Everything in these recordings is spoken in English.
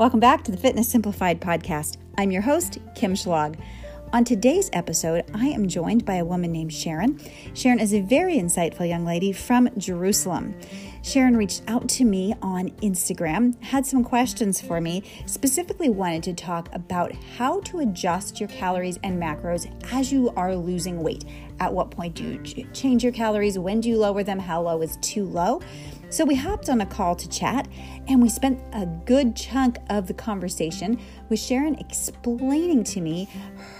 Welcome back to the Fitness Simplified podcast. I'm your host, Kim Schlag. On today's episode, I am joined by a woman named Sharon. Sharon is a very insightful young lady from Jerusalem. Sharon reached out to me on Instagram, had some questions for me, specifically wanted to talk about how to adjust your calories and macros as you are losing weight. At what point do you change your calories? When do you lower them? How low is too low? So we hopped on a call to chat and we spent a good chunk of the conversation with Sharon explaining to me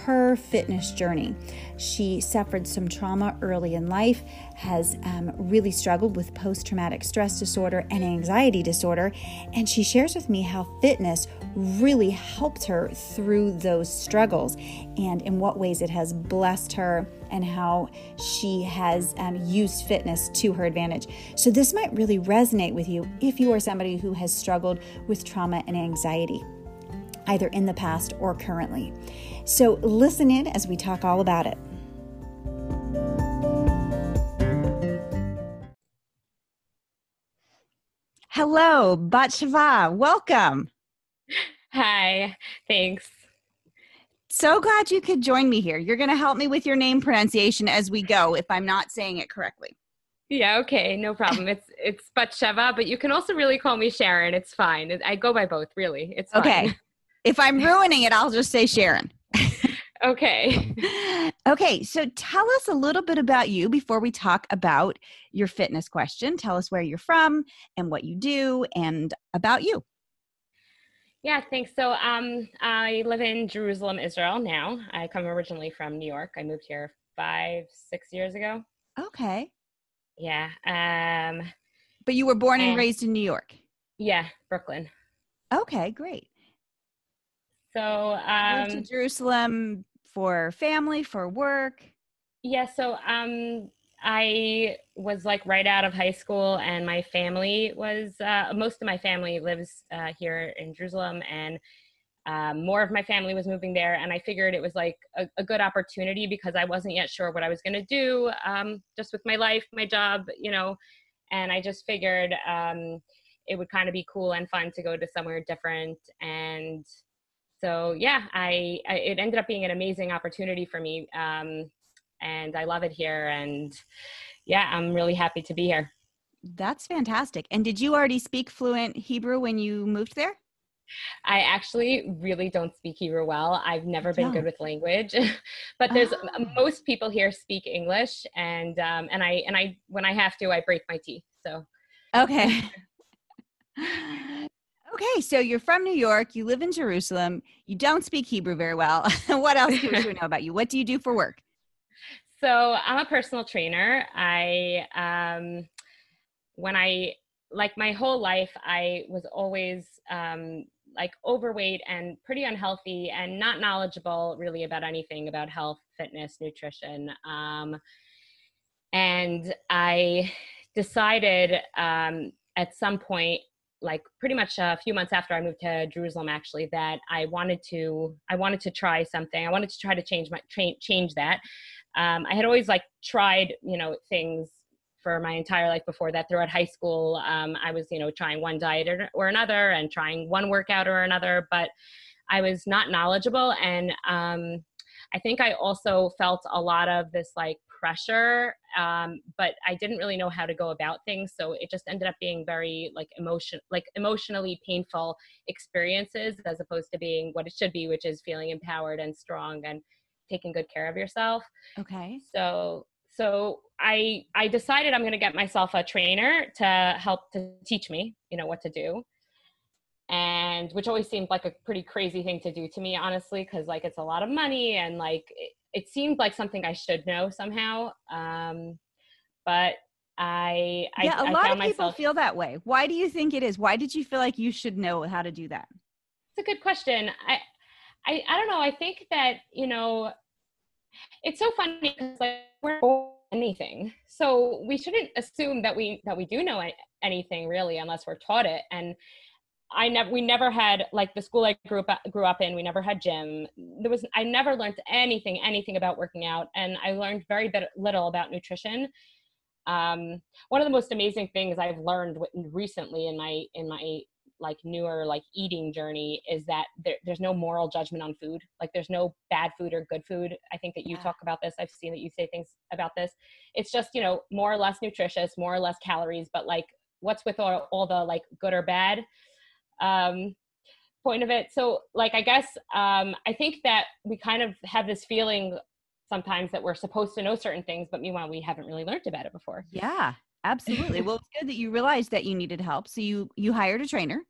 her fitness journey. She suffered some trauma early in life, has um, really struggled with post traumatic stress disorder and anxiety disorder, and she shares with me how fitness really helped her through those struggles and in what ways it has blessed her and how she has um, used fitness to her advantage. So, this might really resonate with you if you are somebody who has struggled with trauma and anxiety, either in the past or currently. So, listen in as we talk all about it. Hello, Batsheva. Welcome. Hi, thanks. So glad you could join me here. You're going to help me with your name pronunciation as we go if I'm not saying it correctly. Yeah, okay, no problem. It's it's Batsheva, but you can also really call me Sharon. It's fine. I go by both, really. It's fine. okay. If I'm ruining it, I'll just say Sharon. okay. Okay, so tell us a little bit about you before we talk about your fitness question. Tell us where you're from and what you do and about you. Yeah, thanks. So um, I live in Jerusalem, Israel now. I come originally from New York. I moved here five, six years ago. Okay. Yeah. Um, but you were born and, and raised in New York? Yeah, Brooklyn. Okay, great. So um, moved to Jerusalem for family, for work? Yeah, so um, I was like right out of high school, and my family was uh, most of my family lives uh, here in Jerusalem, and um, more of my family was moving there. And I figured it was like a, a good opportunity because I wasn't yet sure what I was going to do um, just with my life, my job, you know. And I just figured um, it would kind of be cool and fun to go to somewhere different. And so, yeah, I, I it ended up being an amazing opportunity for me um, and I love it here. And yeah, I'm really happy to be here. That's fantastic. And did you already speak fluent Hebrew when you moved there? I actually really don't speak Hebrew well. I've never been good with language, but there's oh. most people here speak English, and um, and I and I when I have to, I break my teeth. So okay. okay, so you're from New York. You live in Jerusalem. You don't speak Hebrew very well. what else do we know about you? What do you do for work? So I'm a personal trainer. I um, when I like my whole life, I was always um, like overweight and pretty unhealthy and not knowledgeable really about anything about health, fitness, nutrition. Um, and I decided um, at some point like pretty much a few months after I moved to Jerusalem actually that I wanted to I wanted to try something. I wanted to try to change my tra- change that um, I had always like tried, you know, things for my entire life before that. Throughout high school, um, I was, you know, trying one diet or, or, another and trying one workout or another, but I was not knowledgeable. And um, I think I also felt a lot of this like pressure, um, but I didn't really know how to go about things. So it just ended up being very like emotion, like emotionally painful experiences as opposed to being what it should be, which is feeling empowered and strong and taking good care of yourself. Okay. So so I I decided I'm going to get myself a trainer to help to teach me, you know, what to do. And which always seemed like a pretty crazy thing to do to me, honestly, because like it's a lot of money and like it, it seemed like something I should know somehow. Um, but I, yeah, I, a lot of people myself, feel that way. Why do you think it is? Why did you feel like you should know how to do that? It's a good question. I, I, I don't know. I think that you know it's so funny because like we're anything so we shouldn't assume that we that we do know anything really unless we're taught it and i never we never had like the school i grew up grew up in we never had gym there was i never learned anything anything about working out and i learned very bit, little about nutrition. Um, one of the most amazing things i've learned recently in my in my like newer like eating journey is that there, there's no moral judgment on food. Like there's no bad food or good food. I think that you yeah. talk about this. I've seen that you say things about this. It's just you know more or less nutritious more or less calories but like what's with all, all the like good or bad? Um point of it so like i guess um i think that we kind of have this feeling sometimes that we're supposed to know certain things but meanwhile we haven't really learned about it before. Yeah absolutely. Well it's good that you realized that you needed help. So you you hired a trainer.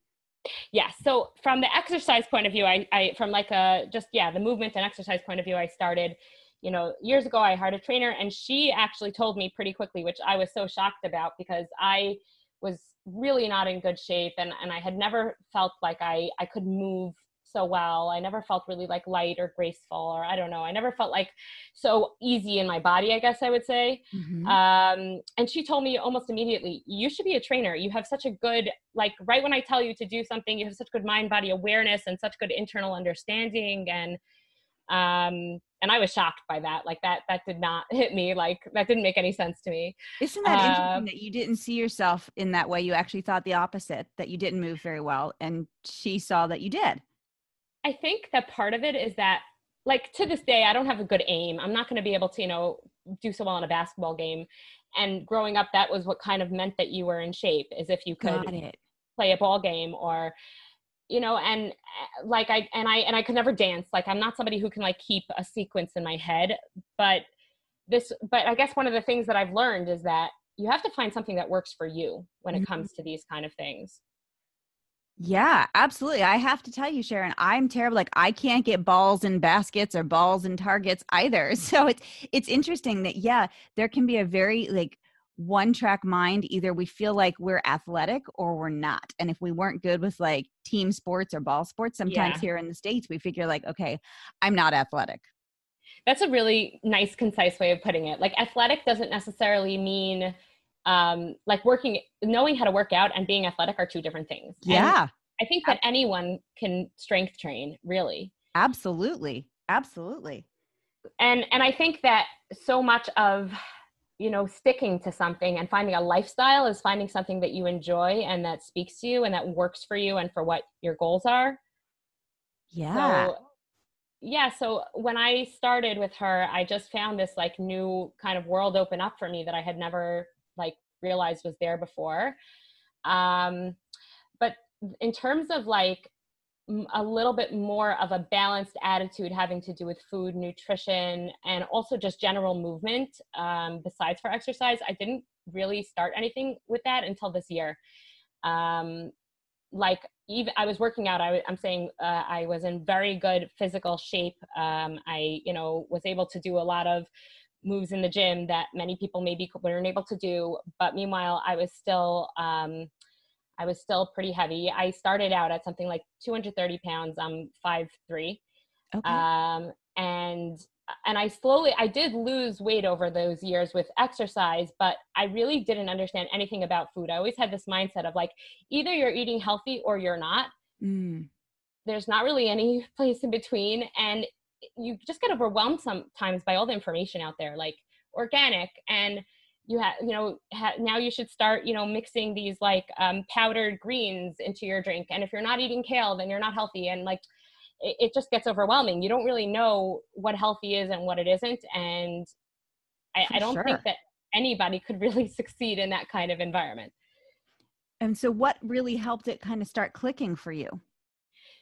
Yeah. So from the exercise point of view i i from like a just yeah the movement and exercise point of view i started you know years ago i hired a trainer and she actually told me pretty quickly which i was so shocked about because i was really not in good shape and and i had never felt like i i could move so well. I never felt really like light or graceful, or I don't know. I never felt like so easy in my body, I guess I would say. Mm-hmm. Um, and she told me almost immediately, you should be a trainer. You have such a good, like, right when I tell you to do something, you have such good mind body awareness and such good internal understanding. And, um, and I was shocked by that. Like that, that did not hit me. Like that didn't make any sense to me. Isn't that uh, interesting that you didn't see yourself in that way? You actually thought the opposite, that you didn't move very well, and she saw that you did. I think that part of it is that like to this day I don't have a good aim. I'm not going to be able to, you know, do so well in a basketball game. And growing up that was what kind of meant that you were in shape is if you could play a ball game or you know and eh, like I and I and I could never dance. Like I'm not somebody who can like keep a sequence in my head, but this but I guess one of the things that I've learned is that you have to find something that works for you when it mm-hmm. comes to these kind of things. Yeah, absolutely. I have to tell you, Sharon, I'm terrible. Like I can't get balls in baskets or balls in targets either. So it's it's interesting that yeah, there can be a very like one track mind. Either we feel like we're athletic or we're not. And if we weren't good with like team sports or ball sports, sometimes yeah. here in the States we figure like, okay, I'm not athletic. That's a really nice, concise way of putting it. Like athletic doesn't necessarily mean um, like working, knowing how to work out and being athletic are two different things. Yeah. And I think that anyone can strength train, really. Absolutely. Absolutely. And and I think that so much of you know sticking to something and finding a lifestyle is finding something that you enjoy and that speaks to you and that works for you and for what your goals are. Yeah. So, yeah so when i started with her i just found this like new kind of world open up for me that i had never like realized was there before. Um but in terms of like a little bit more of a balanced attitude having to do with food nutrition and also just general movement um, besides for exercise i didn't really start anything with that until this year. Um, like even i was working out I, am saying uh, i was in very good physical shape. Um, i you know was able to do a lot of moves in the gym that many people maybe weren't able to do. But meanwhile, I was still um, I was still pretty heavy. I started out at something like 230 pounds. I'm five three, okay. um, and and I slowly I did lose weight over those years with exercise, but I really didn't understand anything about food. I always had this mindset of like either you're eating healthy or you're not. Mm. There's not really any place in between, and you just get overwhelmed sometimes by all the information out there like organic and you have you know ha- now you should start you know mixing these like um, powdered greens into your drink and if you're not eating kale then you're not healthy and like it, it just gets overwhelming. You don't really know what healthy is and what it isn't and i, I don't sure. think that anybody could really succeed in that kind of environment. And so what really helped it kind of start clicking for you?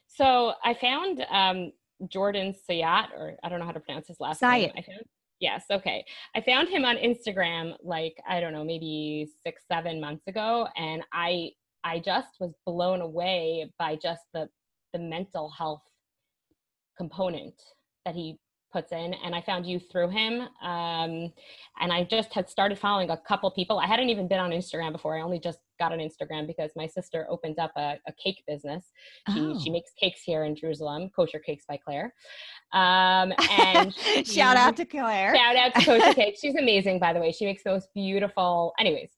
So i found um, Jordan Syatt, or I don't know how to pronounce his last Syatt. name. I found, yes, okay. I found him on Instagram like I don't know, maybe six, seven months ago, and I I just was blown away by just the the mental health component that he puts in and i found you through him um, and i just had started following a couple people i hadn't even been on instagram before i only just got on instagram because my sister opened up a, a cake business. She, oh. she makes cakes here in jerusalem kosher cakes by claire. Um, and she, shout out to claire. Shout out to kosher cakes. She's amazing by the way. She makes those beautiful anyways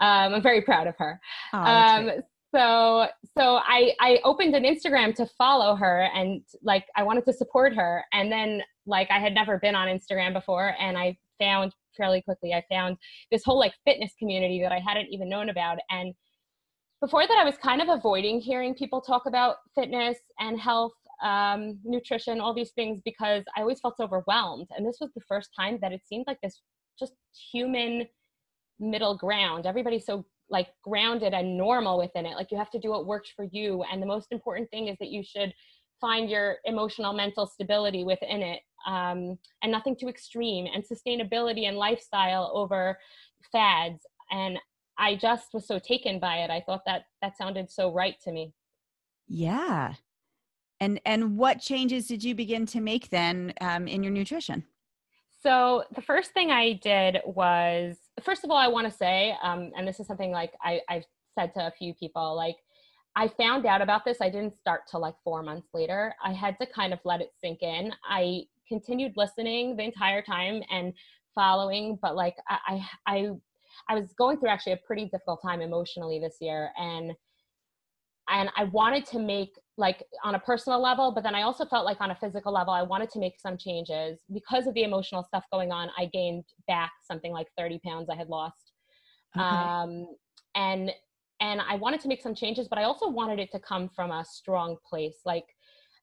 um, i'm very proud of her. Oh, um, so so i i opened an instagram to follow her and like i wanted to support her. And then like i had never been on instagram before and i found fairly quickly i found this whole like fitness community that i hadn't even known about and before that, I was kind of avoiding hearing people talk about fitness and health, um, nutrition, all these things because I always felt overwhelmed. And this was the first time that it seemed like this just human middle ground. Everybody's so like grounded and normal within it. Like you have to do what works for you. And the most important thing is that you should find your emotional mental stability within it um, and nothing too extreme and sustainability and lifestyle over fads and i just was so taken by it i thought that that sounded so right to me yeah and and what changes did you begin to make then um, in your nutrition so the first thing i did was first of all i want to say um, and this is something like I, i've said to a few people like I found out about this. I didn't start till like four months later. I had to kind of let it sink in. I continued listening the entire time and following, but like I, I, I was going through actually a pretty difficult time emotionally this year, and and I wanted to make like on a personal level, but then I also felt like on a physical level, I wanted to make some changes because of the emotional stuff going on. I gained back something like 30 pounds I had lost. Okay. Um, and and I wanted to make some changes, but I also wanted it to come from a strong place. Like,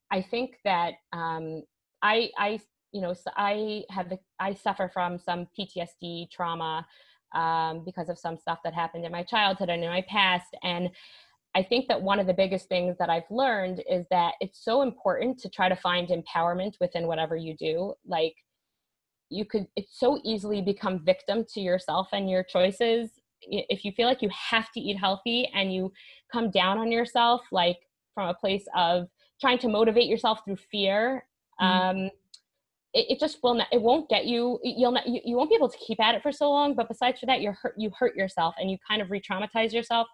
I think that um, I, I, you know, I have, I suffer from some PTSD trauma um, because of some stuff that happened in my childhood and in my past. And I think that one of the biggest things that I've learned is that it's so important to try to find empowerment within whatever you do. Like, you could, it's so easily become victim to yourself and your choices if you feel like you have to eat healthy and you come down on yourself like from a place of trying to motivate yourself through fear. Um, it, it, just will not it won't get you you'll not you, you won't be able to keep at it for so long but besides for that you're hurt you hurt yourself and you kind of re-traumatize yourself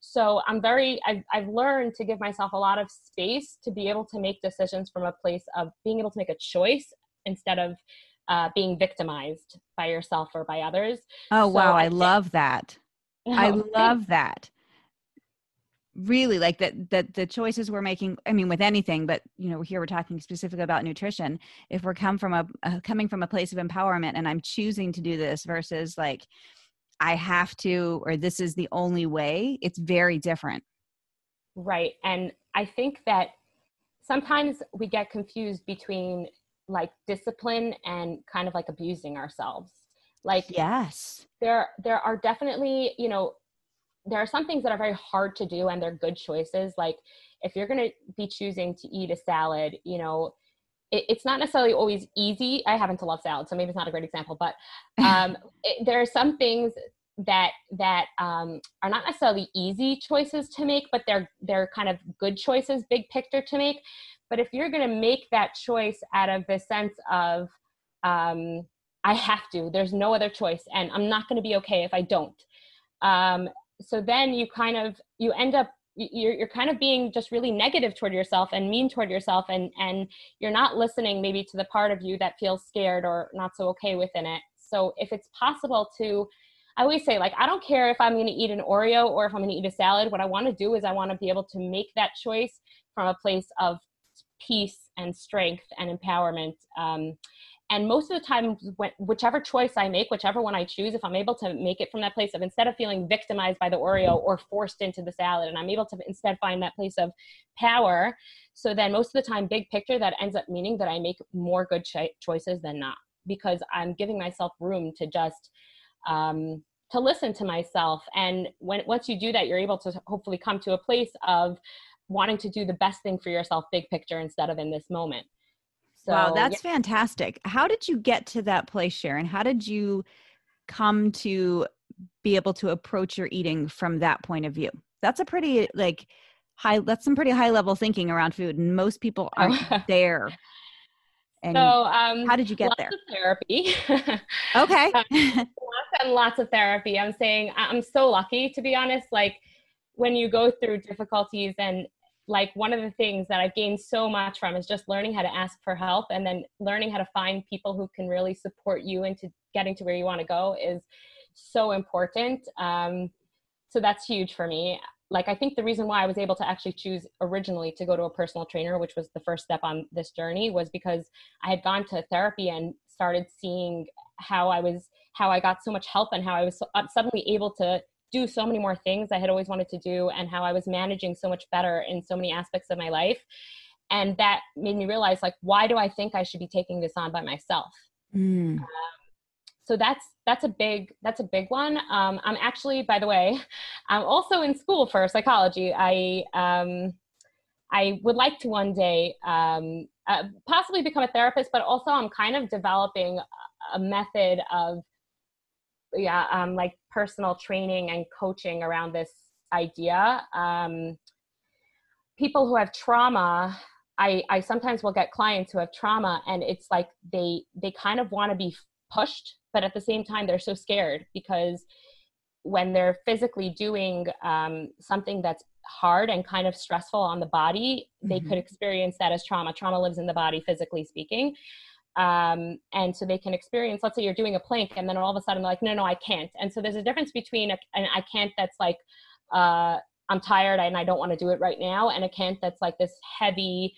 so i'm very I've, I've learned to give myself a lot of space to be able to make decisions from a place of being able to make a choice instead of uh, being victimized by yourself or by others. Oh, so wow. I, I love that. I love that. Really like that, that the choices we're making, I mean, with anything, but you know, here we're talking specifically about nutrition. If we're come from a, uh, coming from a place of empowerment and I'm choosing to do this versus like, I have to, or this is the only way, it's very different. Right. And I think that sometimes we get confused between like discipline and kind of like abusing ourselves like yes there there are definitely you know there are some things that are very hard to do and they're good choices like if you're going to be choosing to eat a salad you know it, it's not necessarily always easy i happen to love salad so maybe it's not a great example but um, it, there are some things that that um, are not necessarily easy choices to make but they're they're kind of good choices big picture to make but if you're going to make that choice out of the sense of, um, I have to, there's no other choice, and I'm not going to be okay if I don't. Um, so then you kind of, you end up, you're, you're kind of being just really negative toward yourself and mean toward yourself, and, and you're not listening maybe to the part of you that feels scared or not so okay within it. So if it's possible to, I always say, like, I don't care if I'm going to eat an Oreo or if I'm going to eat a salad. What I want to do is I want to be able to make that choice from a place of peace and strength and empowerment. Um, and most of the time, whichever choice I make, whichever one I choose, if I'm able to make it from that place of instead of feeling victimized by the Oreo or forced into the salad, and I'm able to instead find that place of power, so then most of the time, big picture, that ends up meaning that I make more good cho- choices than not because I'm giving myself room to just um, to listen to myself. And when once you do that, you're able to hopefully come to a place of wanting to do the best thing for yourself big picture instead of in this moment so wow that's yeah. fantastic. How did you get to that place sharon? How did you come to be able to approach your eating from that point of view? That's a pretty like high that's some pretty high level thinking around food and most people aren't there. And so um, how did you get there? therapy. Okay. Um, lots and lots of therapy. I'm saying i'm so lucky to be honest. Like when you go through difficulties and like one of the things that I've gained so much from is just learning how to ask for help and then learning how to find people who can really support you into getting to where you want to go is so important. Um, so that's huge for me. Like, I think the reason why I was able to actually choose originally to go to a personal trainer, which was the first step on this journey, was because I had gone to therapy and started seeing how I was, how I got so much help and how I was so, uh, suddenly able to do so many more things I had always wanted to do and how I was managing so much better in so many aspects of my life. And that made me realize like, why do I think I should be taking this on by myself? Mm. Um, so that's that's a big that's a big one. Um, I'm actually, by the way, I'm also in school for psychology. I um, I would like to one day um, uh, possibly become a therapist, but also I'm kind of developing a method of yeah um, like personal training and coaching around this idea. Um, people who have trauma I, I sometimes will get clients who have trauma and it's like they they kind of want to be pushed but at the same time they're so scared because when they're physically doing um, something that's hard and kind of stressful on the body they mm-hmm. could experience that as trauma trauma lives in the body physically speaking um, and so they can experience let's say you're doing a plank and then all of a sudden they're like no no i can't and so there's a difference between a, an i can't that's like uh, i'm tired and i don't want to do it right now and a can't that's like this heavy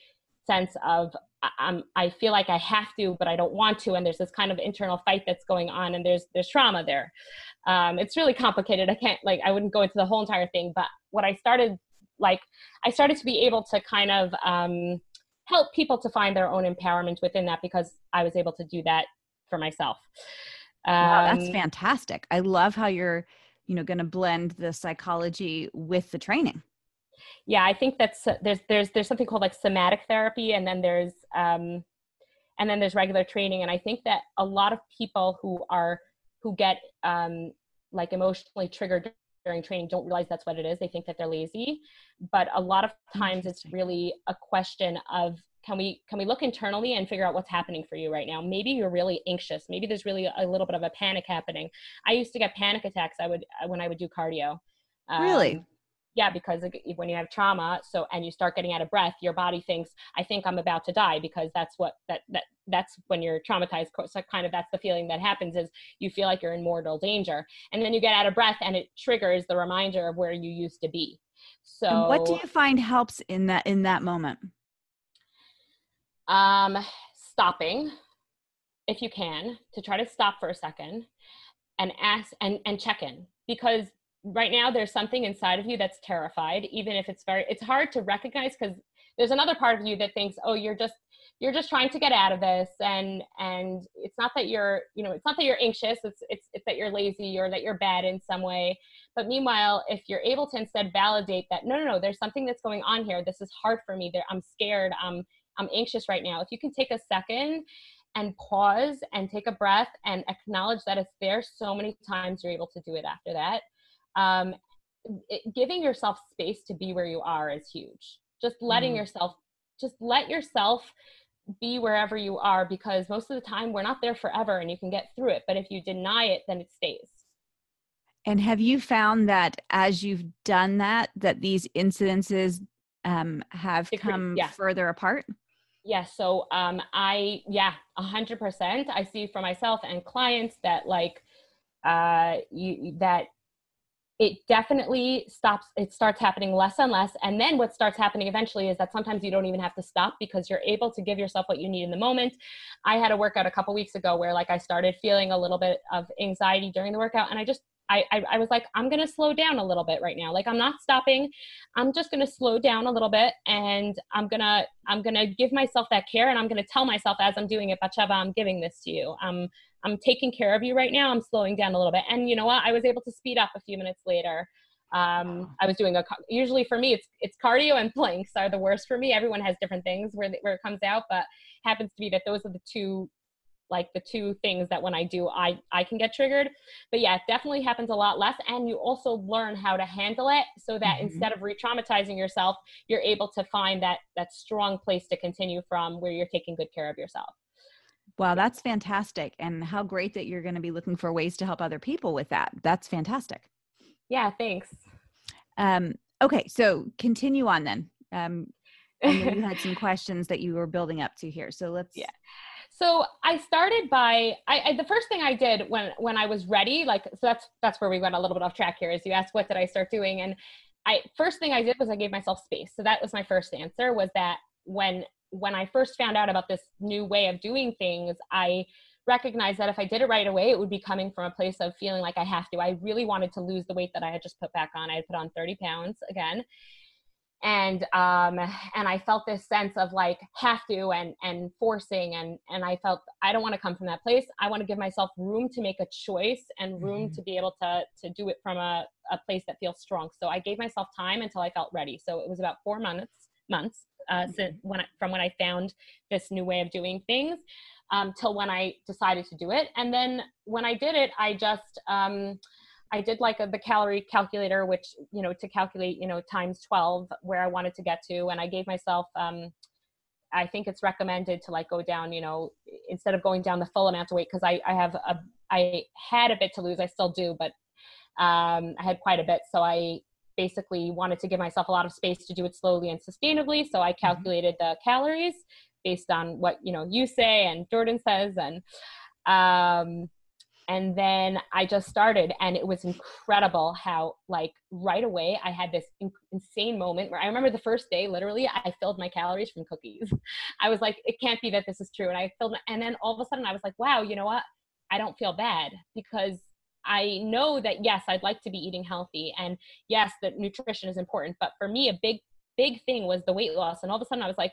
sense of I'm, I feel like I have to, but I don't want to, and there's this kind of internal fight that's going on, and there's there's trauma there. Um, it's really complicated. I can't like I wouldn't go into the whole entire thing, but what I started like I started to be able to kind of um, help people to find their own empowerment within that because I was able to do that for myself. Um, wow, that's um, fantastic. I love how you're you know going to blend the psychology with the training yeah i think that's there's there's there's something called like somatic therapy and then there's um and then there's regular training and i think that a lot of people who are who get um like emotionally triggered during training don't realize that's what it is. They think that they're lazy. But a lot of times it's really a question of can we can we look internally and figure out what's happening for you right now? Maybe you're really anxious. Maybe there's really a little bit of a panic happening. I used to get panic attacks. I would when i would do cardio. Um, really yeah because when you have trauma so and you start getting out of breath your body thinks i think i'm about to die because that's what that that that's when you're traumatized so kind of that's the feeling that happens is you feel like you're in mortal danger and then you get out of breath and it triggers the reminder of where you used to be. So and what do you find helps in that in that moment? Um stopping if you can to try to stop for a second and ask and and check in because right now there's something inside of you that's terrified even if it's very it's hard to recognize because there's another part of you that thinks oh you're just you're just trying to get out of this and and it's not that you're you know it's not that you're anxious it's it's it's that you're lazy or that you're bad in some way. But meanwhile if you're able to instead validate that no no no there's something that's going on here. This is hard for me. There i'm scared. I'm i'm anxious right now. If you can take a second and pause and take a breath and acknowledge that it's there so many times you're able to do it after that um, it, giving yourself space to be where you are is huge just letting mm. yourself just let yourself be wherever you are because most of the time we're not there forever and you can get through it but if you deny it then it stays and have you found that as you've done that that these incidences um, have come yeah. further apart yes yeah, so um, i yeah 100% i see for myself and clients that like uh, you, that it definitely stops it starts happening less and less and then what starts happening eventually is that sometimes you don't even have to stop because you're able to give yourself what you need in the moment i had a workout a couple weeks ago where like i started feeling a little bit of anxiety during the workout and i just I, I, I was like, I'm to slow down a little bit right now. Like I'm not stopping. I'm just to slow down a little bit and I'm to, I'm to give myself that care. And I'm to tell myself as I'm doing it, Batsheva, I'm giving this to you. I'm, I'm taking care of you right now. I'm slowing down a little bit. And you know what? I was able to speed up a few minutes later. Um, I was doing a, usually for me, it's, it's cardio and planks are the worst for me. Everyone has different things where, where it comes out, but happens to be that those are the two like the two things that when I do, I, I can get triggered. But yeah, it definitely happens a lot less. And you also learn how to handle it so that mm-hmm. instead of re-traumatizing yourself, you're able to find that, that strong place to continue from where you're taking good care of yourself. Wow, that's fantastic. And how great that you're going to be looking for ways to help other people with that. That's fantastic. Yeah, thanks. Um, okay, so continue on then. Um, you had some questions that you were building up to here. So let's yeah so i started by I, I, the first thing i did when when i was ready like so that's that's where we went a little bit off track here is you asked what did i start doing and i first thing i did was i gave myself space so that was my first answer was that when when i first found out about this new way of doing things i recognized that if I did it right away, it would be coming from a place of feeling like I have to. I really wanted to lose the weight that I had just put back on. I had put on 30 pounds again. And um and I felt this sense of like have to and and forcing and and I felt I don't want to come from that place. I want to give myself room to make a choice and room mm-hmm. to be able to to do it from a, a place that feels strong. So I gave myself time until I felt ready. So it was about four months months uh, since when I, from when I found this new way of doing things um, till when I decided to do it. And then when I did it, I just um, I did like a, the calorie calculator, which you know to calculate you know times twelve where I wanted to get to, and I gave myself. Um, I think it's recommended to like go down, you know, instead of going down the full amount of weight, because I, I have a, I had a bit to lose, I still do, but um, I had quite a bit. So I basically wanted to give myself a lot of space to do it slowly and sustainably. So I mm-hmm. calculated the calories based on what you know you say and Jordan says and um and then I just started and it was incredible how like right away I had this in- insane moment where I remember the first day literally I filled my calories from cookies. I was like it can't be that this is true and I filled my, and then all of a sudden I was like wow, you know what? I don't feel bad because I know that yes, I'd like to be eating healthy and yes, that nutrition is important, but for me a big big thing was the weight loss and all of a sudden I was like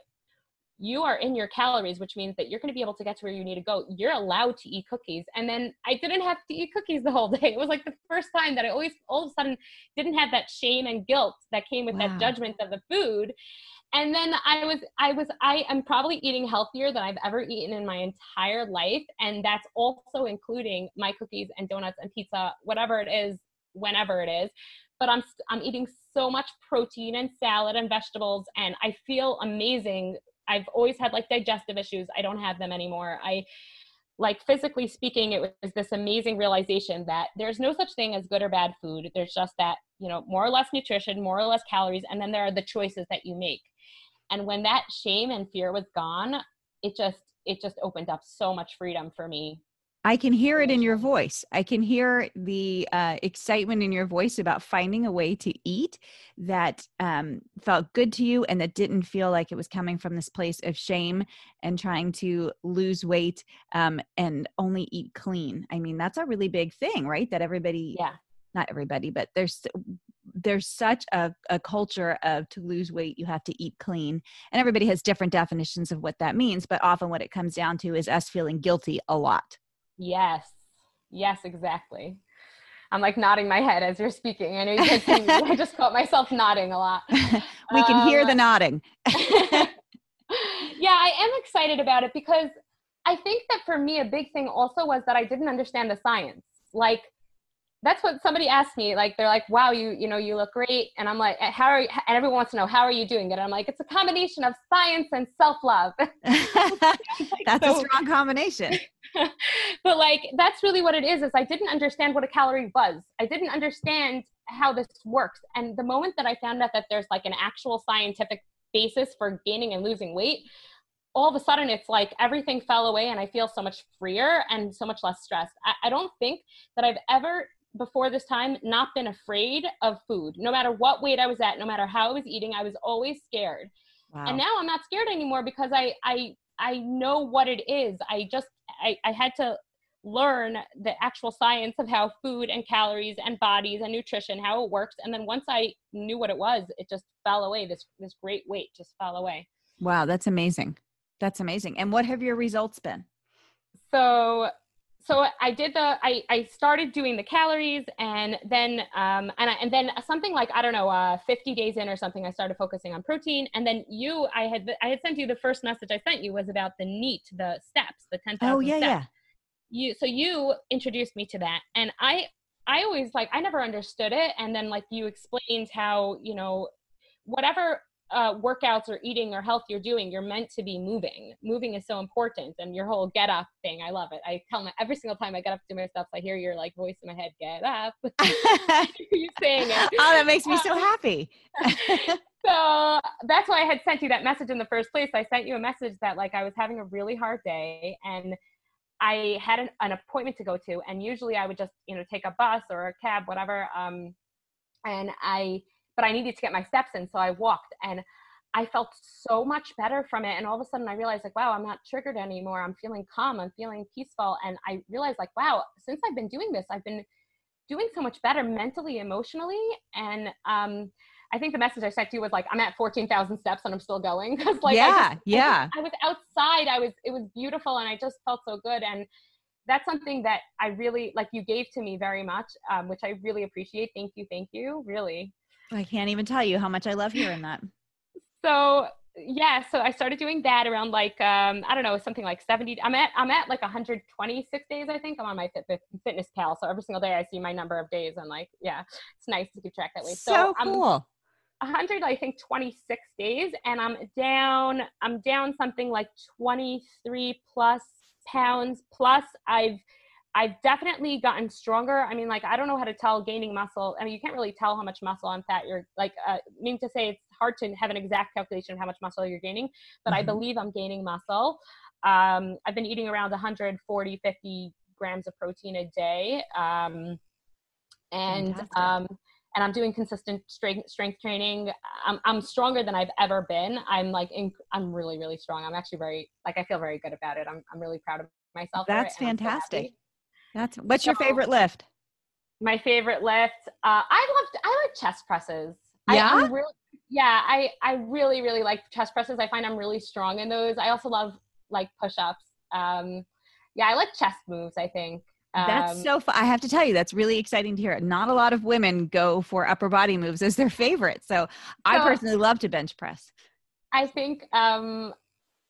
you are in your calories, which means that you're going to be able to get to where you need to go. You're allowed to eat cookies. And then I didn't have to eat cookies the whole day. It was like the first time that I always, all of a sudden, didn't have that shame and guilt that came with wow. that judgment of the food. And then I was, I was, I am probably eating healthier than I've ever eaten in my entire life. And that's also including my cookies and donuts and pizza, whatever it is, whenever it is but I'm I'm eating so much protein and salad and vegetables and I feel amazing I've always had like digestive issues. I don't have them anymore. I like physically speaking, it was this amazing realization that there's no such thing as good or bad food. There's just that, you know, more or less nutrition, more or less calories, and then there are the choices that you make. And when that shame and fear was gone, it just it just opened up so much freedom for me I can hear it in your voice. I can hear the uh, excitement in your voice about finding a way to eat that um, felt good to you and that didn't feel like it was coming from this place of shame and trying to lose weight um, and only eat clean. I mean, that's a really big thing, right? That everybody, yeah, not everybody, but there's there's such a, a culture of to lose weight you have to eat clean and everybody has different definitions of what that means but often what it comes down to is us feeling guilty a lot Yes. Yes, exactly. I'm like nodding my head as you're speaking. I know you see me. I just caught myself nodding a lot. we can um, hear the um, nodding. yeah, I am excited about it because I think that for me, a big thing also was that I didn't understand the science. Like, that's what somebody asked me. Like, they're like, wow, you, you know, you look great. And I'm like, how are you? And everyone wants to know, how are you doing it? And I'm like, it's a combination of science and self love. that's so, a strong combination. but like, that's really what it is, is I didn't understand what a calorie was. I didn't understand how this works. And the moment that I found out that there's like an actual scientific basis for gaining and losing weight, all of a sudden it's like everything fell away and I feel so much freer and so much less stressed. I, I don't think that I've ever before this time not been afraid of food. No matter what weight I was at, no matter how I was eating, I was always scared. Wow. And now I'm not scared anymore because I I I know what it is. I just I, I had to learn the actual science of how food and calories and bodies and nutrition how it works and then once i knew what it was it just fell away this this great weight just fell away wow that's amazing that's amazing and what have your results been so so I did the I, I started doing the calories and then um and I, and then something like I don't know uh 50 days in or something I started focusing on protein. And then you I had I had sent you the first message I sent you was about the NEAT the steps the 10,000 oh yeah steps. yeah. You so you introduced me to that. And I I always like I never understood it. And then like you explained how you know whatever uh, workouts or eating or health you're doing, you're meant to be moving. Moving is so important. And your whole get up thing, I love it. I tell my every single time I get up to do my stuff, I hear your like voice in my head, get up. you saying it. Oh, that makes me so happy. so that's why I had sent you that message in the first place. I sent you a message that like I was having a really hard day and I had an, an appointment to go to, and usually I would just, you know, take a bus or a cab, whatever. Um, and I but I needed to get my steps in. So I walked and I felt so much better from it. And all of a sudden I realized like, wow, I'm not triggered anymore. I'm feeling calm. I'm feeling peaceful. And I realized like, wow, since I've been doing this, I've been doing so much better mentally, emotionally. And um, I think the message I sent you was like, I'm at 14,000 steps and I'm still going. Cause like, yeah, I just, yeah. I, just, I was outside. I was, it was beautiful. And I just felt so good. And that's something that I really, like you gave to me very much, um, which I really appreciate. Thank you. Thank you. Really. I can't even tell you how much I love hearing that. so yeah, so I started doing that around like um, I don't know, something like 70. I'm at I'm at like 126 days, I think. I'm on my Fitbit, Fitness Pal, so every single day I see my number of days, and like, yeah, it's nice to keep track that way. So, so cool. I'm 100, I think 26 days, and I'm down. I'm down something like 23 plus pounds. Plus, I've I've definitely gotten stronger. I mean, like, I don't know how to tell gaining muscle. I mean, you can't really tell how much muscle and fat you're like, uh, mean to say it's hard to have an exact calculation of how much muscle you're gaining, but mm-hmm. I believe I'm gaining muscle. Um, I've been eating around 140, 50 grams of protein a day. Um, and, um, and I'm doing consistent strength strength training. I'm I'm stronger than I've ever been. I'm like in, I'm really really strong. I'm actually very like I feel very good about it. I'm I'm really proud of myself. That's fantastic. That's what's so, your favorite lift? My favorite lift. Uh, I love I like chest presses. Yeah. I, really, yeah. I I really really like chest presses. I find I'm really strong in those. I also love like push ups. Um, yeah, I like chest moves. I think. Um, that's so fun. I have to tell you, that's really exciting to hear. Not a lot of women go for upper body moves as their favorite. So, so I personally love to bench press. I think um,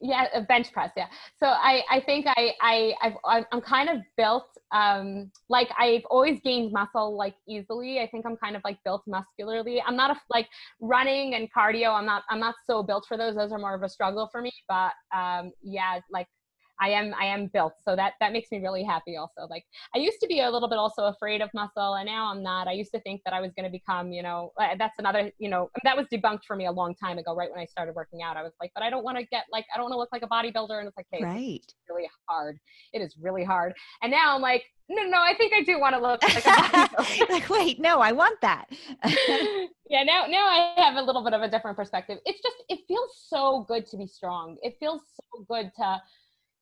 yeah a bench press yeah. So i i think i i I've, i'm kind of built um like i've always gained muscle like easily. I think i'm kind of like built muscularly. I'm not a like running and cardio i'm not i'm not so built for those. Those are more of a struggle for me. But um yeah like I am I am built. So that that makes me really happy also. Like I used to be a little bit also afraid of muscle and now I'm not. I used to think that I was going to become, you know, that's another, you know, that was debunked for me a long time ago right when I started working out. I was like, but I don't want to get like I don't want to look like a bodybuilder and it's like, hey, right. it's really hard. It is really hard. And now I'm like, no, no, I think I do want to look like a bodybuilder. like, wait, no, I want that. yeah, now now I have a little bit of a different perspective. It's just it feels so good to be strong. It feels so good to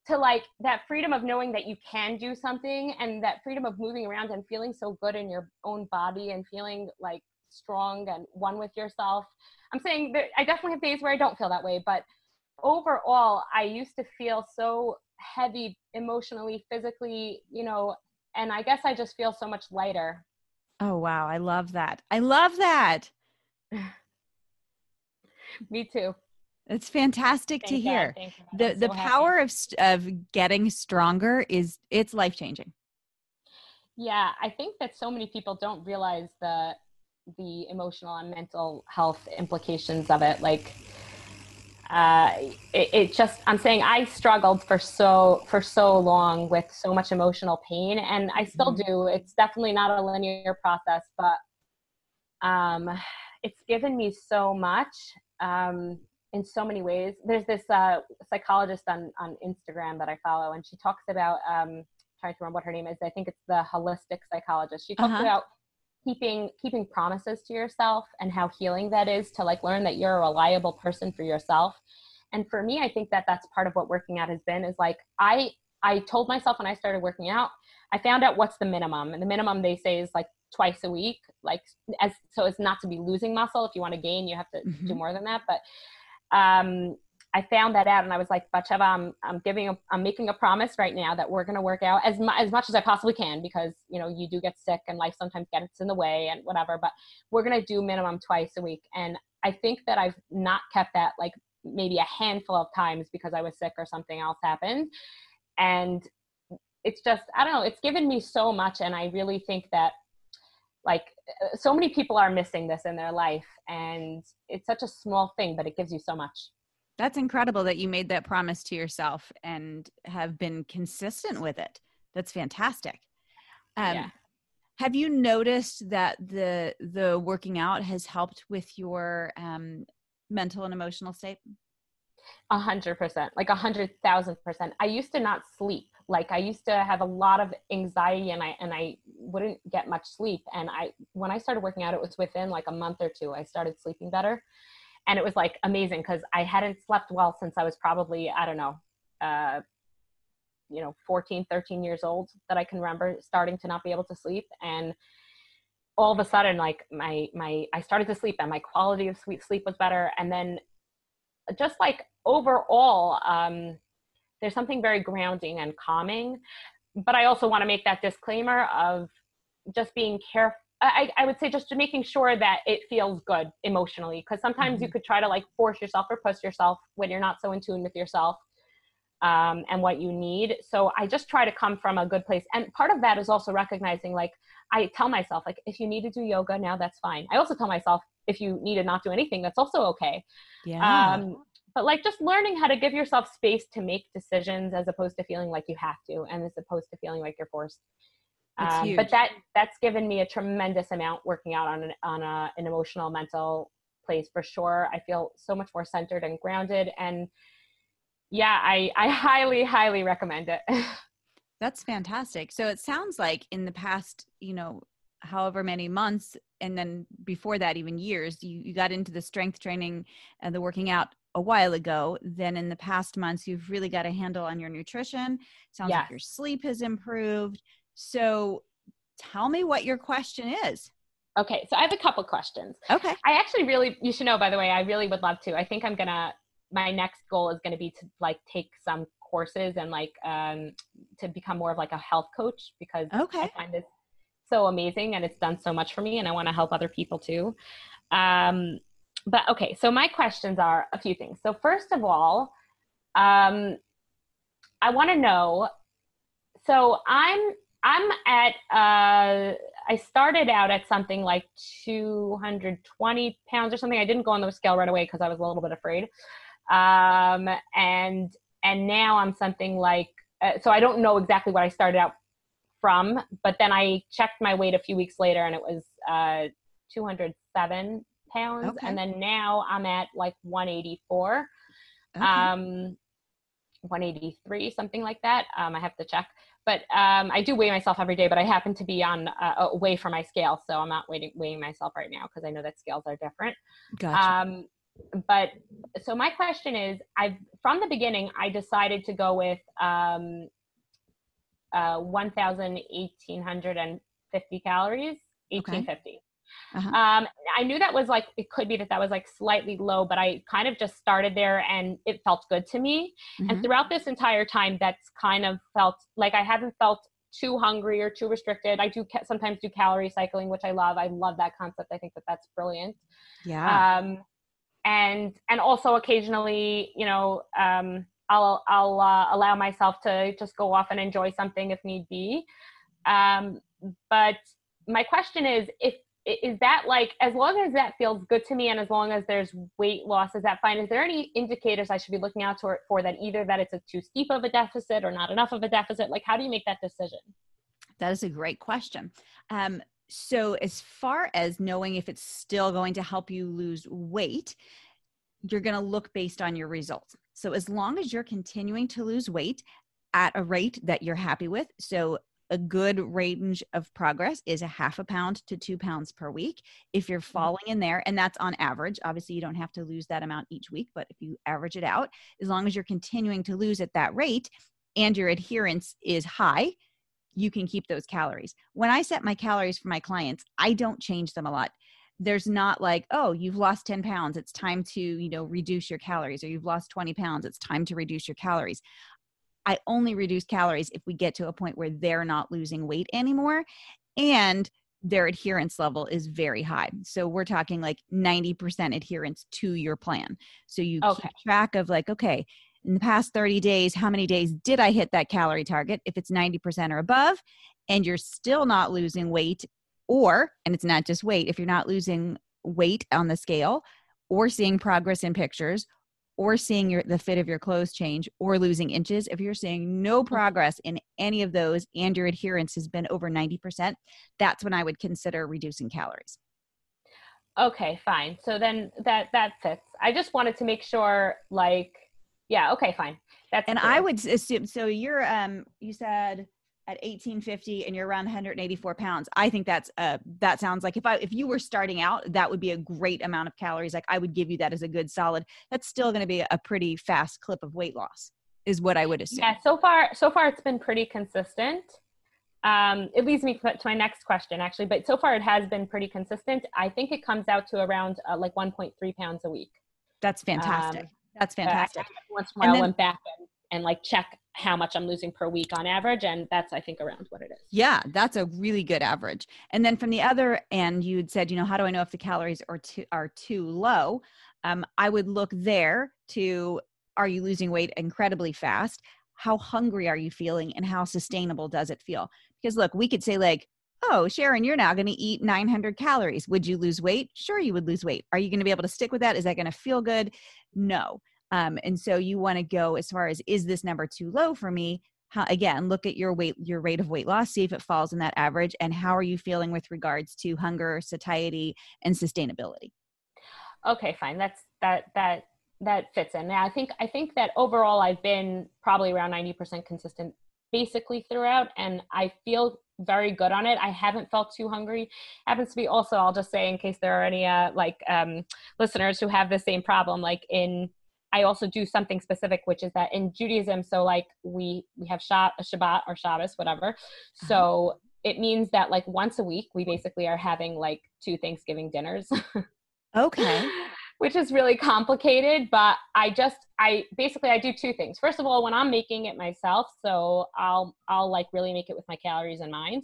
to like that freedom of knowing that you can do something and that freedom of moving around and feeling so good in your own body and feeling like strong and one with yourself. I'm saying that I definitely have days where I don't feel that way, but overall, I used to feel so heavy emotionally, physically, you know, and I guess I just feel so much lighter. Oh, wow. I love that. I love that. Me too. It's fantastic Thank to hear. The the power of of getting stronger is it's life changing. Yeah, I think that so many people don't realize the the emotional and mental health implications of it. Like, uh, it, it just I'm saying I struggled for so for so long with so much emotional pain, and I still mm-hmm. do. It's definitely not a linear process, but um, it's given me so much. Um, in so many ways. There's this uh, psychologist on, on Instagram that I follow, and she talks about, um, trying to remember what her name is. I think it's the holistic psychologist. She talks uh-huh. about keeping keeping promises to yourself and how healing that is to like learn that you're a reliable person for yourself. And for me, I think that that's part of what working out has been. Is like I I told myself when I started working out, I found out what's the minimum, and the minimum they say is like twice a week like as so as not to be losing muscle if you want to gain you have to mm-hmm. do more than that but um, I found that out and I was like, Batsheva, I'm, I'm giving, a, I'm making a promise right now that we're going to work out as, mu- as much as I possibly can because, you know, you do get sick and life sometimes gets in the way and whatever, but we're going to do minimum twice a week. And I think that I've not kept that like maybe a handful of times because I was sick or something else happened. And it's just, I don't know, it's given me so much. And I really think that like so many people are missing this in their life and it's such a small thing but it gives you so much. That's incredible that you made that promise to yourself and have been consistent with it. That's fantastic. Um, yeah. have you noticed that the the working out has helped with your um, mental and emotional state? A hundred percent like a hundred thousand percent. I used to not sleep like i used to have a lot of anxiety and i and i wouldn't get much sleep. And i when i started working out it was within like a month or two i started sleeping better. And it was like amazing because I hadn't slept well since I was probably I don't know. Uh, you know 14 13 years old that i can remember starting to not be able to sleep. And all of a sudden like my my i started to sleep and my quality of sleep sleep was better. And then just like overall um there's something very grounding and calming but i also want to make that disclaimer of just being careful I, I would say just making sure that it feels good emotionally because sometimes mm-hmm. you could try to like force yourself or push yourself when you're not so in tune with yourself um, and what you need. So I just try to come from a good place. And part of that is also recognizing, like, I tell myself, like, if you need to do yoga now, that's fine. I also tell myself, if you need to not do anything, that's also okay. Yeah. Um, but like just learning how to give yourself space to make decisions as opposed to feeling like you have to and as opposed to feeling like you're forced. Um, but that that's given me a tremendous amount working out on an, on a, an emotional mental place for sure. I feel so much more centered and grounded and yeah, I, I highly, highly recommend it. That's fantastic. So it sounds like in the past, you know, however many months, and then before that, even years, you, you got into the strength training and the working out a while ago. Then in the past months, you've really got a handle on your nutrition. Sounds yes. like your sleep has improved. So tell me what your question is. Okay, so I have a couple questions. Okay. I actually really, you should know, by the way, I really would love to. I think I'm going to my next goal is going to be to like take some courses and like um, to become more of like a health coach because okay. I find this so amazing and it's done so much for me and I want to help other people too. Um, but okay, so my questions are a few things. So first of all, um, I want to know. So I'm I'm at uh, I started out at something like 220 pounds or something. I didn't go on the scale right away because I was a little bit afraid um, and and now I'm something like uh, so I don't know exactly what I started out from, but then I checked my weight a few weeks later and it was uh, 207 pounds, okay. and then now I'm at like 184, okay. um, 183, something like that. Um, I have to check. But um, I do weigh myself every day, but I happen to be on uh, away from my scale, so I'm not weighing, weighing myself right now because I know that scales are different. Gotcha. Um, but so my question is i've from the beginning i decided to go with um uh 1850 calories 1850 okay. uh-huh. um i knew that was like it could be that that was like slightly low but i kind of just started there and it felt good to me. Mm-hmm. and throughout this entire time that's kind of felt like i haven't felt too hungry or too restricted. I do sometimes do calorie cycling which i love. I love that concept. I think that that's brilliant. Yeah. Um and and also occasionally you know um, i'll i'll uh, allow myself to just go off and enjoy something if need be. Um, but my question is if is that like as long as that feels good to me and as long as there's weight loss is that fine? Is there any indicators i should be looking out for, for that either that it's a too steep of a deficit or not enough of a deficit? Like how do you make that decision? That is a great question. Um, so, as far as knowing if it's still going to help you lose weight, you're going to look based on your results. So, as long as you're continuing to lose weight at a rate that you're happy with, so a good range of progress is a half a pound to two pounds per week. If you're mm-hmm. falling in there, and that's on average, obviously you don't have to lose that amount each week, but if you average it out, as long as you're continuing to lose at that rate and your adherence is high, you can keep those calories. When I set my calories for my clients, I don't change them a lot. There's not like, oh, you've lost 10 pounds. It's time to, you know, reduce your calories, or you've lost 20 pounds. It's time to reduce your calories. I only reduce calories if we get to a point where they're not losing weight anymore and their adherence level is very high. So we're talking like 90% adherence to your plan. So you okay. keep track of like, okay, in the past 30 days, how many days did I hit that calorie target? If it's 90% or above, and you're still not losing weight, or, and it's not just weight, if you're not losing weight on the scale, or seeing progress in pictures, or seeing your the fit of your clothes change or losing inches if you're seeing no mm-hmm. progress in any of those and your adherence has been over 90% that's when i would consider reducing calories okay fine so then that that fits i just wanted to make sure like yeah. Okay. Fine. That's and I would assume. So you're um you said at 1850 and you're around 184 pounds i think that's uh that sounds like if i if you were starting out that would be a great amount of calories like i would give you that as a good solid that's still going to be a pretty fast clip of weight loss is what i would assume yeah so far so far it's been pretty consistent um, it leads me to my next question actually but so far it has been pretty consistent i think it comes out to around uh, like 1.3 pounds a week that's fantastic um, that's fantastic. once in a while i went back and, and like check how much i'm losing per week on average and that's i think around what it is. Yeah that's a really good average. And then from the other end you'd said you know how do i know if the calories are too are too low? Um, i would look there to are you losing weight incredibly fast? How hungry are you feeling and how sustainable does it feel? Because look, we could say, like, oh, Sharon, you're now going to eat 900 calories. Would you lose weight? Sure, you would lose weight. Are you going to be able to stick with that? Is that going to feel good? No. Um, and so you want to go as far as is this number too low for me? How, again, look at your weight, your rate of weight loss, see if it falls in that average, and how are you feeling with regards to hunger, satiety, and sustainability. Okay, fine. That's that that that fits in. Now, I think I think that overall I've been probably around ninety percent consistent basically throughout and I feel very good on it. I haven't felt too hungry. Happens to be also, I'll just say in case there are any uh, like um, listeners who have the same problem, like in I also do something specific, which is that in Judaism, so like we we have Shabbat or Shabbos, whatever. Uh-huh. So it means that like once a week, we basically are having like two Thanksgiving dinners. okay. Which is really complicated but i just i basically i do two things. First of all when i'm making it myself so i'll i'll like really make it with my calories in mind.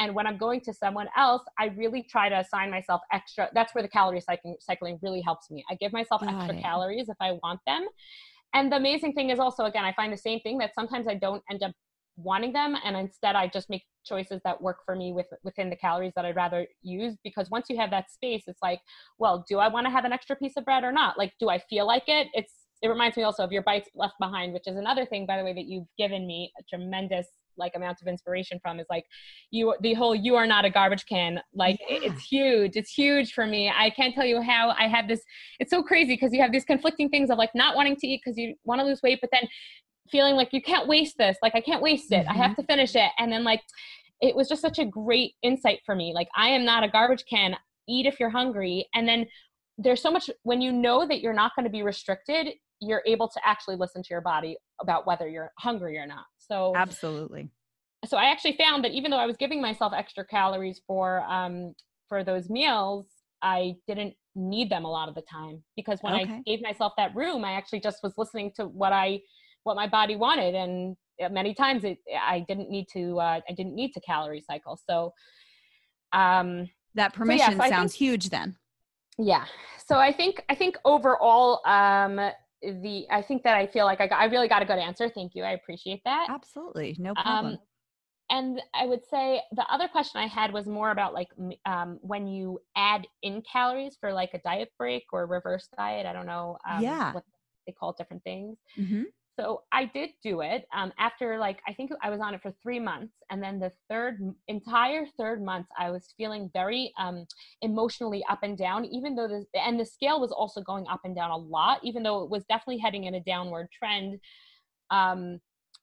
And when i'm going to someone else i really try to assign myself extra that's where the calorie cycling cycling really helps me. I give myself Got extra it. calories if i want them. And the amazing thing is also again i find the same thing that sometimes i don't end up wanting them and instead i just make choices that work for me with within the calories that i'd rather use because once you have that space it's like well do i want to have an extra piece of bread or not? Like do i feel like it? It's it reminds me also of your bites left behind which is another thing by the way that you've given me a tremendous like amount of inspiration from is like you the whole you are not a garbage can. Like yeah. it's huge it's huge for me. I can't tell you how i have this it's so crazy because you have these conflicting things of like not wanting to eat because you want to lose weight but then feeling like you can't waste this. Like i can't waste it. Mm-hmm. i have mm-hmm. to finish it. And then like it was just such a great insight for me. Like i am not a garbage can. Eat if you're hungry. And then there's so much when you know that you're not going to be restricted you're able to actually listen to your body about whether you're hungry or not. So absolutely. so i actually found that even though i was giving myself extra calories for um for those meals i didn't need them a lot of the time. Because when okay. i gave myself that room i actually just was listening to what i what my body wanted and many times it, i didn't need to uh, i didn't need to calorie cycle. So um that permission so yeah, so sounds think, huge then. Yeah. So i think i think overall um the i think that i feel like i, got, I really got a good answer. Thank you. I appreciate that. Absolutely. No problem. um, and i would say the other question i had was more about like um, when you add in calories for like a diet break or reverse diet. I don't know um, yeah. what they call different things. Mm-hmm. So I did do it um, after like I think I was on it for three months, and then the third entire third month I was feeling very um, emotionally up and down. Even though the and the scale was also going up and down a lot, even though it was definitely heading in a downward trend. Um,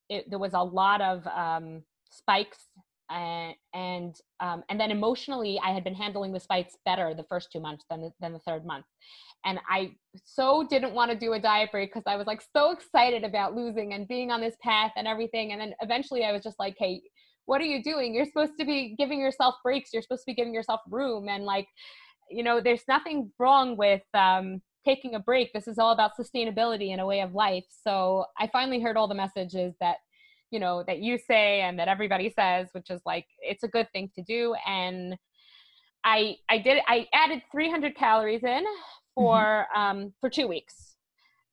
it, there was a lot of um, spikes and and um, and then emotionally I had been handling the spikes better the first two months than the, than the third month and I so didn't want to do a diet break because I was like so excited about losing and being on this path and everything. And then eventually I was just like, hey, what are you doing? You're supposed to be giving yourself breaks. You're supposed to be giving yourself room. And like, you know, there's nothing wrong with um, taking a break. This is all about sustainability and a way of life. So I finally heard all the messages that, you know, that you say and that everybody says, which is like, it's a good thing to do. And I, I did, I added 300 calories in for mm-hmm. um, for two weeks.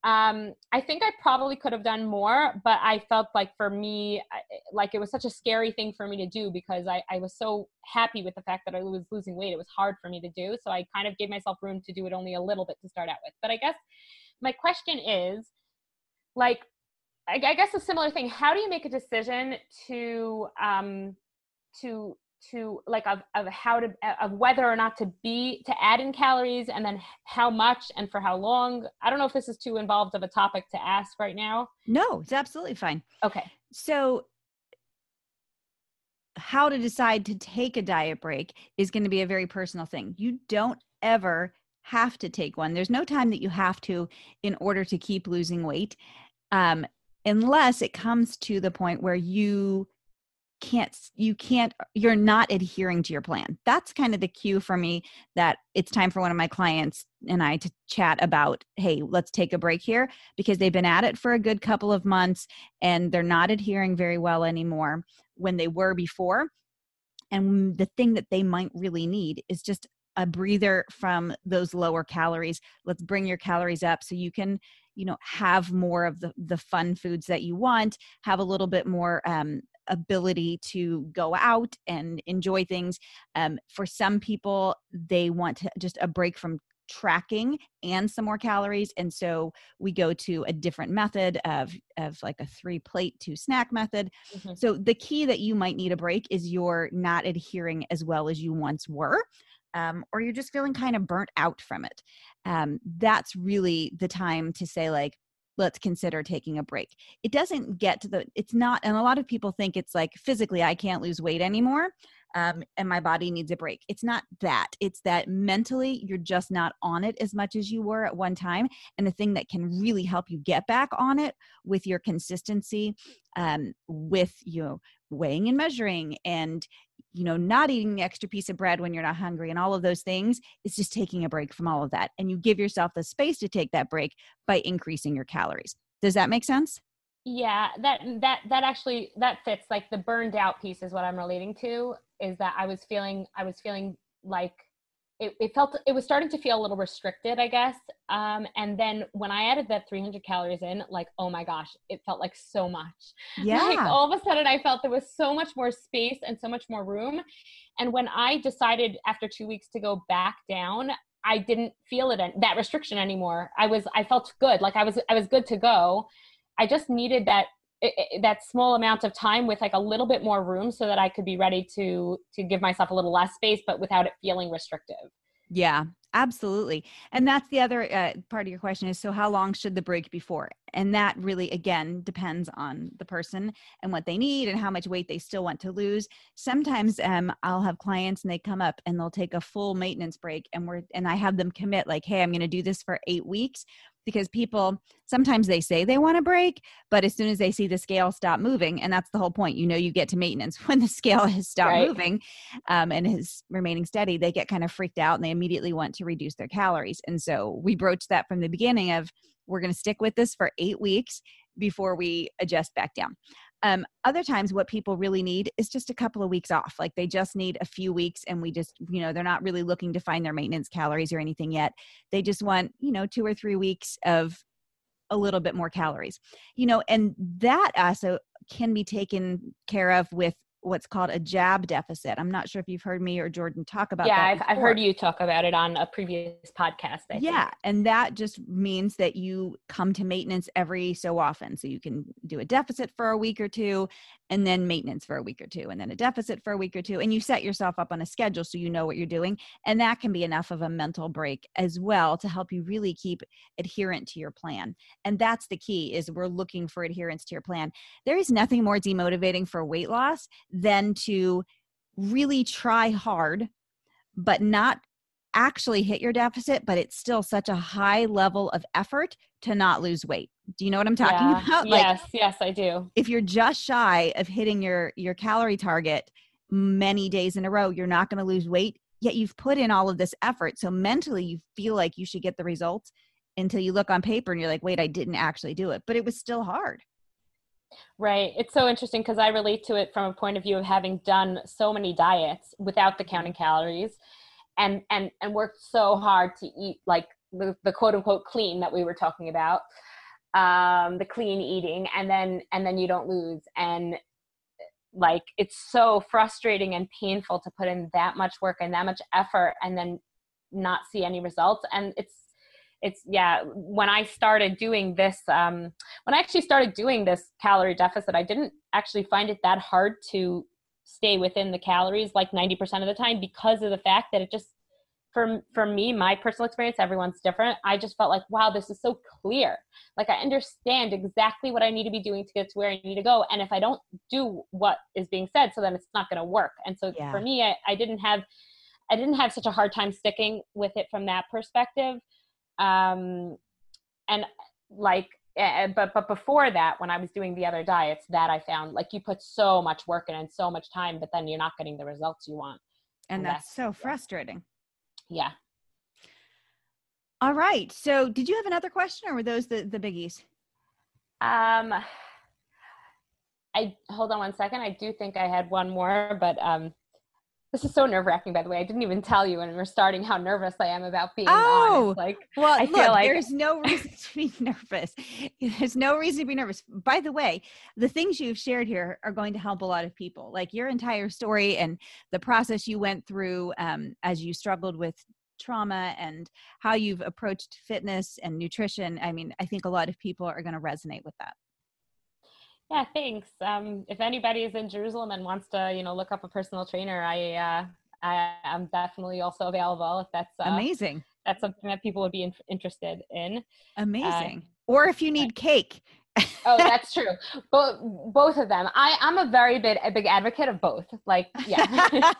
Um, I think I probably could have done more, but I felt like for me, like it was such a scary thing for me to do because I, I was so happy with the fact that I was losing weight. It was hard for me to do. So I kind of gave myself room to do it only a little bit to start out with. But I guess my question is like, I, I guess a similar thing. How do you make a decision to, um, to to like of, of how to of whether or not to be to add in calories and then how much and for how long i don't know if this is too involved of a topic to ask right now no it's absolutely fine okay so how to decide to take a diet break is going to be a very personal thing. You don't ever have to take one. There's no time that you have to in order to keep losing weight, um, unless it comes to the point where you can't you can't you're not adhering to your plan. That's kind of the cue for me that it's time for one of my clients and i to chat about hey let's take a break here because they've been at it for a good couple of months and they're not adhering very well anymore when they were before. And the thing that they might really need is just a breather from those lower calories. Let's bring your calories up so you can you know have more of the the fun foods that you want have a little bit more um, ability to go out and enjoy things. Um, for some people they want to, just a break from tracking and some more calories and so we go to a different method of of like a three plate two snack method. Mm-hmm. so the key that you might need a break is you're not adhering as well as you once were um, or you're just feeling kind of burnt out from it um, that's really the time to say like let's consider taking a break. It doesn't get to the it's not and a lot of people think it's like physically i can't lose weight anymore um, and my body needs a break. It's not that it's that mentally you're just not on it as much as you were at one time and the thing that can really help you get back on it with your consistency um, with you weighing and measuring and you know, not eating the extra piece of bread when you're not hungry and all of those things, it's just taking a break from all of that. And you give yourself the space to take that break by increasing your calories. Does that make sense? Yeah, that that that actually that fits. Like the burned out piece is what I'm relating to is that I was feeling I was feeling like it, it felt it was starting to feel a little restricted i guess. Um, and then when i added that 300 calories in like oh my gosh it felt like so much. Yeah. like all of a sudden i felt there was so much more space and so much more room. And when i decided after two weeks to go back down i didn't feel it that restriction anymore. I was i felt good. Like i was i was good to go. I just needed that that small amount of time with like a little bit more room so that I could be ready to to give myself a little less space but without it feeling restrictive. Yeah, absolutely. And that's the other uh, part of your question is so how long should the break be for? And that really again depends on the person and what they need and how much weight they still want to lose. Sometimes um, I'll have clients and they come up and they'll take a full maintenance break and we're and I have them commit like, "Hey, I'm going to do this for 8 weeks." Because people sometimes they say they want to break but as soon as they see the scale stop moving and that's the whole point you know you get to maintenance when the scale has stopped right. moving um, and is remaining steady they get kind of freaked out and they immediately want to reduce their calories and so we broached that from the beginning of we're going to stick with this for eight weeks before we adjust back down um, other times, what people really need is just a couple of weeks off. Like they just need a few weeks, and we just, you know, they're not really looking to find their maintenance calories or anything yet. They just want, you know, two or three weeks of a little bit more calories, you know, and that also can be taken care of with what's called a jab deficit. I'm not sure if you've heard me or Jordan talk about yeah. I've, I've, heard you talk about it on a previous podcast. I yeah. Think. And that just means that you come to maintenance every so often. So you can do a deficit for a week or two and then maintenance for a week or two and then a deficit for a week or two. And you set yourself up on a schedule so you know what you're doing. And that can be enough of a mental break as well to help you really keep adherent to your plan. And that's the key is we're looking for adherence to your plan. There is nothing more demotivating for weight loss than to really try hard, but not actually hit your deficit, but it's still such a high level of effort to not lose weight. Do you know what I'm talking yeah. about? Like, yes, yes, I do. If you're just shy of hitting your your calorie target many days in a row, you're not going to lose weight. Yet you've put in all of this effort, so mentally you feel like you should get the results until you look on paper and you're like, "Wait, I didn't actually do it." But it was still hard. Right. It's so interesting because I relate to it from a point of view of having done so many diets without the counting calories and and and worked so hard to eat like the, the quote unquote clean that we were talking about um the clean eating and then and then you don't lose and like it's so frustrating and painful to put in that much work and that much effort and then not see any results and it's it's yeah when i started doing this um, when i actually started doing this calorie deficit i didn't actually find it that hard to stay within the calories like 90% of the time because of the fact that it just for for me my personal experience everyone's different. I just felt like wow this is so clear. Like i understand exactly what i need to be doing to get to where i need to go. And if i don't do what is being said so then it's not going to work. And so yeah. for me I, I didn't have i didn't have such a hard time sticking with it from that perspective um and like uh, but but before that when i was doing the other diets that i found like you put so much work in and so much time but then you're not getting the results you want. And, that's, that's, so frustrating. Yeah. All right. So did you have another question or were those the the biggies? Um i hold on one second. I do think i had one more but um this is so nerve wracking, by the way. I didn't even tell you when we are starting how nervous I am about being oh, on. like, well, I look, feel like there's no reason to be nervous. There's no reason to be nervous. By the way, the things you've shared here are going to help a lot of people. Like your entire story and the process you went through um, as you struggled with trauma and how you've approached fitness and nutrition. I mean, I think a lot of people are going to resonate with that. Yeah, thanks. Um, if anybody is in Jerusalem and wants to, you know, look up a personal trainer, I, uh, I am definitely also available if that's uh, amazing. That's something that people would be in- interested in. Amazing. Uh, or if you need cake. oh, that's true. Both both of them. I I'm a very big a big advocate of both. Like, yeah.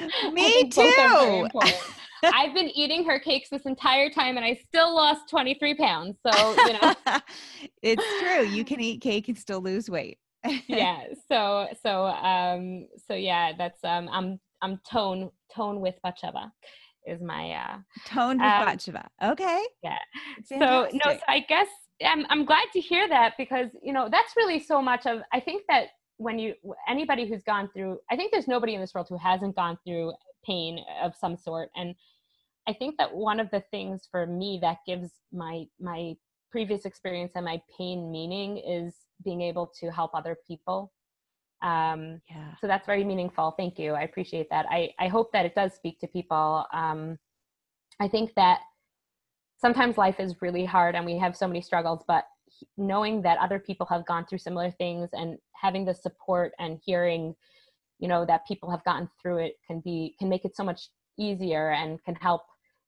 Me too. I've been eating her cakes this entire time and I still lost 23 pounds. So, you know. it's true. You can eat cake and still lose weight. yeah. So, so, um, so yeah, that's, um, I'm, I'm tone, tone with Batsheva is my, uh, tone with um, Batsheva. Okay. Yeah. Fantastic. So, no, so I guess I'm, I'm glad to hear that because, you know, that's really so much of, I think that when you anybody who's gone through i think there's nobody in this world who hasn't gone through pain of some sort. And i think that one of the things for me that gives my my previous experience and my pain meaning is being able to help other people. Um yeah. so that's very meaningful. Thank you. I appreciate that. I i hope that it does speak to people. Um i think that sometimes life is really hard and we have so many struggles but knowing that other people have gone through similar things and having the support and hearing you know that people have gotten through it can be can make it so much easier and can help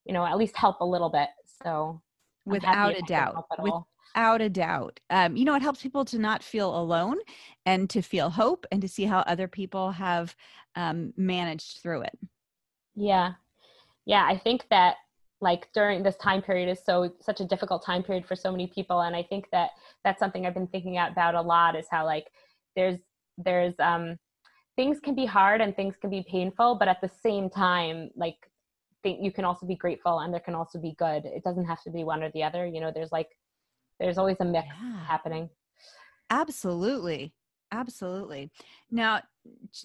you know at least help a little bit. So without a doubt. without a doubt. Um, you know it helps people to not feel alone and to feel hope and to see how other people have um, managed through it. Yeah. Yeah i think that like during this time period is so such a difficult time period for so many people and i think that that's something i've been thinking about a lot is how like there's there's um things can be hard and things can be painful but at the same time like think you can also be grateful and there can also be good. It doesn't have to be one or the other you know there's like there's always a mix yeah. happening. Absolutely. Absolutely. Now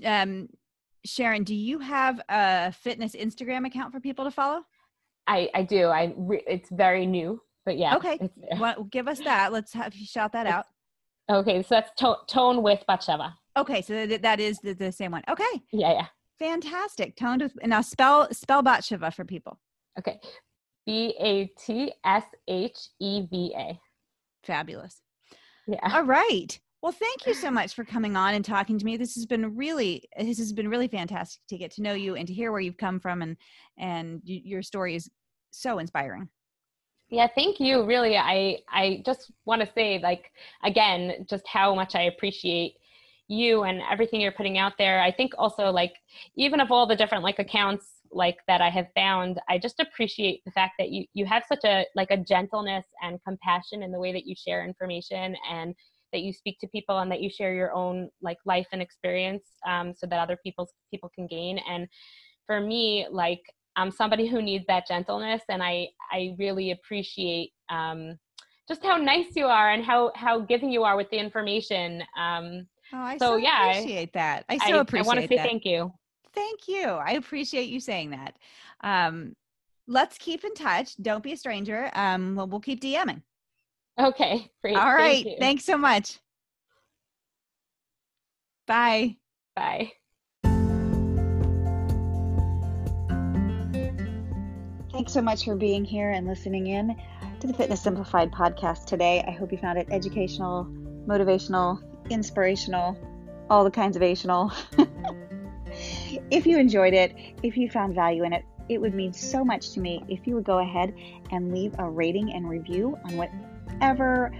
um sharon do you have a fitness instagram account for people to follow? I i do. I re- it's very new but yeah okay. well, give us that. Let's have you shout that out. okay so that's to- tone with batsheva Okay, so that, that is the, the same one. Okay. Yeah, yeah. Fantastic. Toned with now spell spell Batsheva for people. Okay. B A T S H E V A. Fabulous. Yeah. All right. Well, thank you so much for coming on and talking to me. This has been really this has been really fantastic to get to know you and to hear where you've come from and and your story is so inspiring. Yeah, thank you. Really, I I just want to say like again just how much I appreciate you and everything you're putting out there. I think also like even of all the different like accounts like that i have found i just appreciate the fact that you you have such a like a gentleness and compassion in the way that you share information and that you speak to people and that you share your own like life and experience um, so that other people's people can gain. And for me like i'm somebody who needs that gentleness and i i really appreciate um, just how nice you are and how how giving you are with the information um, Oh, I so, so yeah, appreciate that. I so I, appreciate. I want to say that. thank you. Thank you. I appreciate you saying that. Um, let's keep in touch. Don't be a stranger. Um, we'll, we'll keep DMing. Okay. Great. All right. Thank Thanks so much. Bye. Bye. Thanks so much for being here and listening in to the Fitness Simplified podcast today. I hope you found it educational, motivational, inspirational, all the kinds of ational. if you enjoyed it, if you found value in it, it would mean so much to me if you would go ahead and leave a rating and review on whatever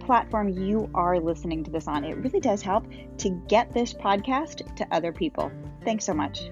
platform you are listening to this on. It really does help to get this podcast to other people. Thanks so much.